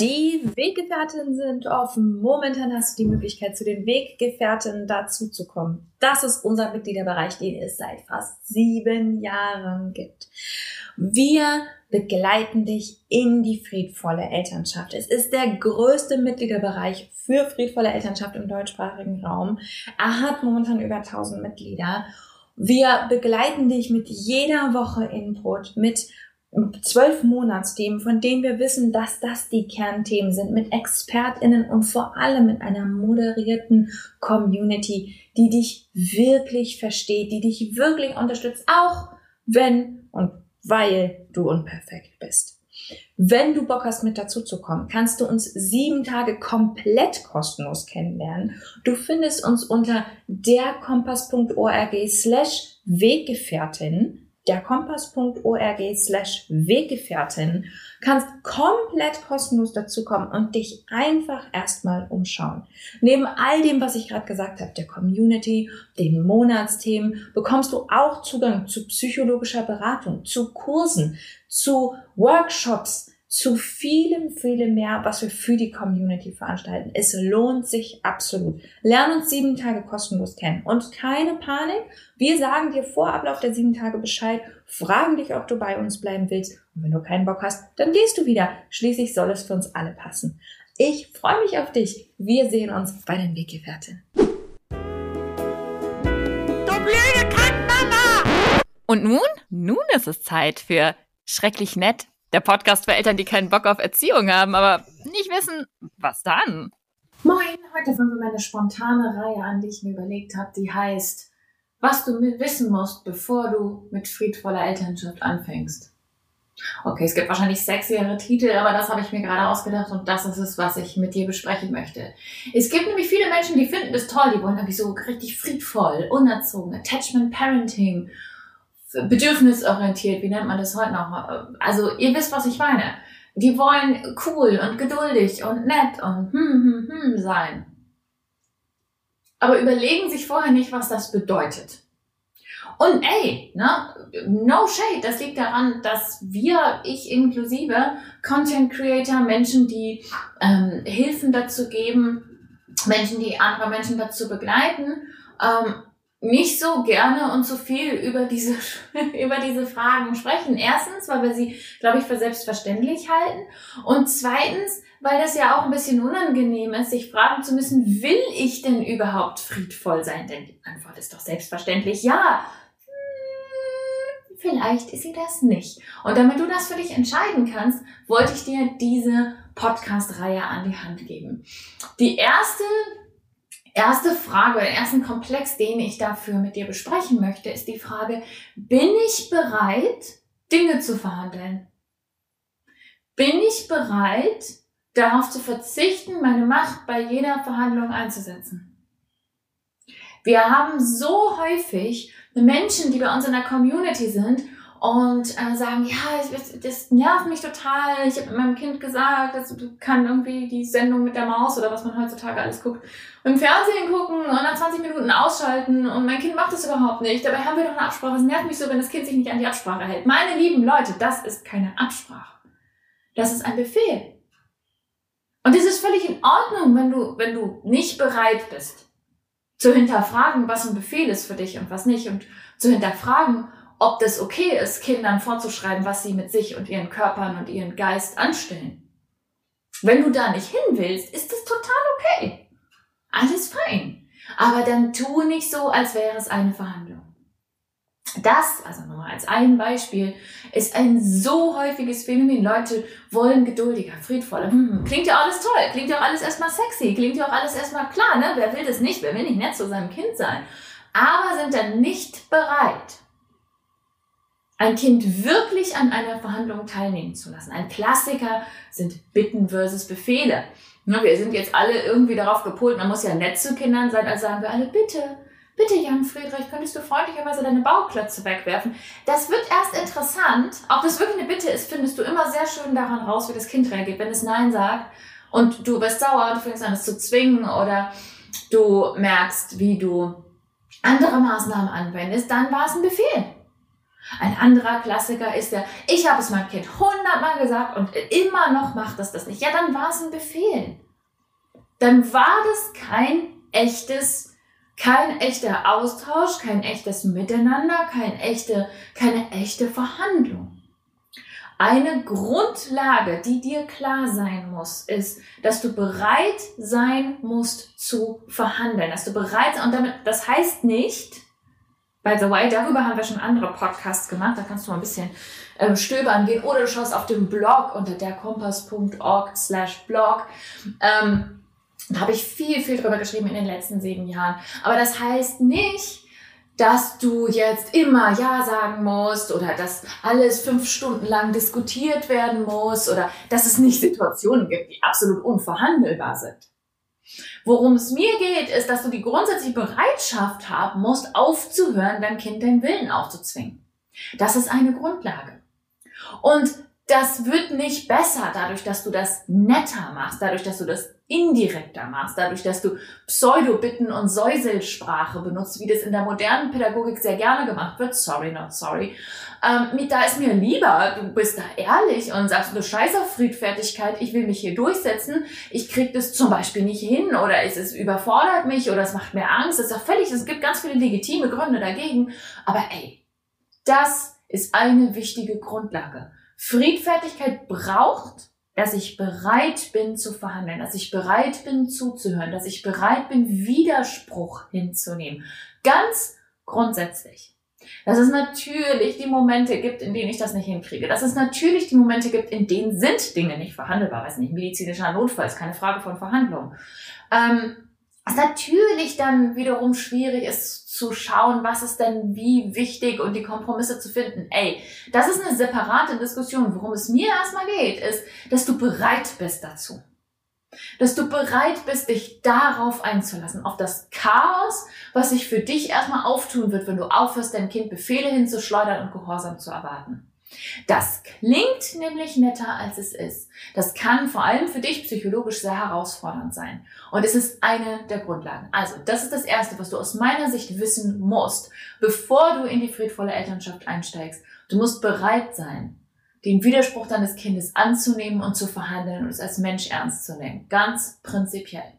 Die Weggefährtinnen sind offen. Momentan hast du die Möglichkeit, zu den Weggefährtinnen dazu zu kommen. Das ist unser Mitgliederbereich, den es seit fast sieben Jahren gibt. Wir begleiten dich in die friedvolle Elternschaft. Es ist der größte Mitgliederbereich für friedvolle Elternschaft im deutschsprachigen Raum. Er hat momentan über 1000 Mitglieder. Wir begleiten dich mit jeder Woche Input, mit zwölf Monatsthemen, von denen wir wissen, dass das die Kernthemen sind, mit ExpertInnen und vor allem mit einer moderierten Community, die dich wirklich versteht, die dich wirklich unterstützt, auch wenn und weil du unperfekt bist. Wenn du Bock hast, mit dazu zu kommen, kannst du uns sieben Tage komplett kostenlos kennenlernen. Du findest uns unter derkompass.org slash Weggefährtin derkompass.org slash Weggefährtin, kannst komplett kostenlos dazukommen und dich einfach erstmal umschauen. Neben all dem, was ich gerade gesagt habe, der Community, den Monatsthemen, bekommst du auch Zugang zu psychologischer Beratung, zu Kursen, zu Workshops, zu vielem, vielem mehr, was wir für die Community veranstalten. Es lohnt sich absolut. Lern uns sieben Tage kostenlos kennen. Und keine Panik. Wir sagen dir vor Ablauf der sieben Tage Bescheid, fragen dich, ob du bei uns bleiben willst. Und wenn du keinen Bock hast, dann gehst du wieder. Schließlich soll es für uns alle passen. Ich freue mich auf dich. Wir sehen uns bei den Weggefährten. Du blöde Kackmama! Und nun? Nun ist es Zeit für Schrecklich Nett der Podcast für Eltern, die keinen Bock auf Erziehung haben, aber nicht wissen, was dann. Moin, heute fangen wir eine spontane Reihe an, die ich mir überlegt habe, die heißt, was du wissen musst, bevor du mit friedvoller Elternschaft anfängst. Okay, es gibt wahrscheinlich sexiere Titel, aber das habe ich mir gerade ausgedacht und das ist es, was ich mit dir besprechen möchte. Es gibt nämlich viele Menschen, die finden das toll, die wollen irgendwie so richtig friedvoll, unerzogen, Attachment Parenting bedürfnisorientiert, wie nennt man das heute noch? Also ihr wisst, was ich meine. Die wollen cool und geduldig und nett und hm, hm, hm sein. Aber überlegen sich vorher nicht, was das bedeutet. Und ey, ne, no shade, das liegt daran, dass wir, ich inklusive, Content Creator, Menschen, die ähm, Hilfen dazu geben, Menschen, die andere Menschen dazu begleiten, ähm, nicht so gerne und so viel über diese, über diese Fragen sprechen. Erstens, weil wir sie, glaube ich, für selbstverständlich halten. Und zweitens, weil das ja auch ein bisschen unangenehm ist, sich fragen zu müssen, will ich denn überhaupt friedvoll sein? Denn die Antwort ist doch selbstverständlich ja. Hm, vielleicht ist sie das nicht. Und damit du das für dich entscheiden kannst, wollte ich dir diese Podcast-Reihe an die Hand geben. Die erste erste Frage, den ersten Komplex, den ich dafür mit dir besprechen möchte, ist die Frage, bin ich bereit, Dinge zu verhandeln? Bin ich bereit, darauf zu verzichten, meine Macht bei jeder Verhandlung einzusetzen? Wir haben so häufig Menschen, die bei uns in der Community sind und äh, sagen, ja, das, das nervt mich total. Ich habe meinem Kind gesagt, das kann irgendwie die Sendung mit der Maus oder was man heutzutage alles guckt, im Fernsehen gucken und nach 20 Minuten ausschalten und mein Kind macht das überhaupt nicht. Dabei haben wir doch eine Absprache. Es nervt mich so, wenn das Kind sich nicht an die Absprache hält. Meine lieben Leute, das ist keine Absprache. Das ist ein Befehl. Und es ist völlig in Ordnung, wenn du, wenn du nicht bereit bist, zu hinterfragen, was ein Befehl ist für dich und was nicht und zu hinterfragen, ob das okay ist, Kindern vorzuschreiben, was sie mit sich und ihren Körpern und ihren Geist anstellen. Wenn du da nicht hin willst, ist das total okay. Alles fein. Aber dann tu nicht so, als wäre es eine Verhandlung. Das, also nochmal als ein Beispiel, ist ein so häufiges Phänomen. Leute wollen geduldiger, friedvoller. Hm, klingt ja alles toll, klingt ja auch alles erstmal sexy, klingt ja auch alles erstmal klar, ne? Wer will das nicht? Wer will nicht nett zu seinem Kind sein? Aber sind dann nicht bereit, ein Kind wirklich an einer Verhandlung teilnehmen zu lassen. Ein Klassiker sind Bitten versus Befehle. Wir sind jetzt alle irgendwie darauf gepolt, man muss ja nett zu Kindern sein, als sagen wir alle, bitte, bitte Jan Friedrich, könntest du freundlicherweise deine Bauklötze wegwerfen? Das wird erst interessant. Ob das wirklich eine Bitte ist, findest du immer sehr schön daran raus, wie das Kind reagiert. Wenn es Nein sagt und du wirst sauer und du fängst an, es zu zwingen oder du merkst, wie du andere Maßnahmen anwendest, dann war es ein Befehl. Ein anderer Klassiker ist der, ich habe es meinem Kind hundertmal gesagt und immer noch macht es das nicht. Ja, dann war es ein Befehl. Dann war das kein echtes, kein echter Austausch, kein echtes Miteinander, kein echte, keine echte Verhandlung. Eine Grundlage, die dir klar sein muss, ist, dass du bereit sein musst zu verhandeln, dass du bereit und damit, das heißt nicht, By the way, darüber haben wir schon andere Podcasts gemacht. Da kannst du mal ein bisschen ähm, stöbern gehen. Oder du schaust auf dem Blog unter derkompass.org slash blog. Ähm, da habe ich viel, viel drüber geschrieben in den letzten sieben Jahren. Aber das heißt nicht, dass du jetzt immer Ja sagen musst oder dass alles fünf Stunden lang diskutiert werden muss oder dass es nicht Situationen gibt, die absolut unverhandelbar sind. Worum es mir geht, ist, dass du die grundsätzliche Bereitschaft haben musst, aufzuhören, deinem Kind den Willen aufzuzwingen. Das ist eine Grundlage. Und das wird nicht besser dadurch, dass du das netter machst, dadurch, dass du das indirekter machst, dadurch, dass du Pseudo-Bitten und Säuselsprache benutzt, wie das in der modernen Pädagogik sehr gerne gemacht wird. Sorry, not sorry. Ähm, da ist mir lieber, du bist da ehrlich und sagst, du scheiß auf Friedfertigkeit, ich will mich hier durchsetzen, ich krieg das zum Beispiel nicht hin oder es, es überfordert mich oder es macht mir Angst, das ist doch völlig, es gibt ganz viele legitime Gründe dagegen, aber ey, das ist eine wichtige Grundlage. Friedfertigkeit braucht, dass ich bereit bin zu verhandeln, dass ich bereit bin zuzuhören, dass ich bereit bin, Widerspruch hinzunehmen. Ganz grundsätzlich. Dass es natürlich die Momente gibt, in denen ich das nicht hinkriege. Dass es natürlich die Momente gibt, in denen sind Dinge nicht verhandelbar. Weiß nicht, medizinischer Notfall ist keine Frage von Verhandlung. Ähm, was natürlich dann wiederum schwierig ist zu schauen, was ist denn wie wichtig und die Kompromisse zu finden. Ey, das ist eine separate Diskussion. Worum es mir erstmal geht, ist, dass du bereit bist dazu. Dass du bereit bist, dich darauf einzulassen, auf das Chaos, was sich für dich erstmal auftun wird, wenn du aufhörst, deinem Kind Befehle hinzuschleudern und Gehorsam zu erwarten. Das klingt nämlich netter, als es ist. Das kann vor allem für dich psychologisch sehr herausfordernd sein. Und es ist eine der Grundlagen. Also, das ist das Erste, was du aus meiner Sicht wissen musst, bevor du in die friedvolle Elternschaft einsteigst. Du musst bereit sein, den Widerspruch deines Kindes anzunehmen und zu verhandeln und es als Mensch ernst zu nehmen. Ganz prinzipiell.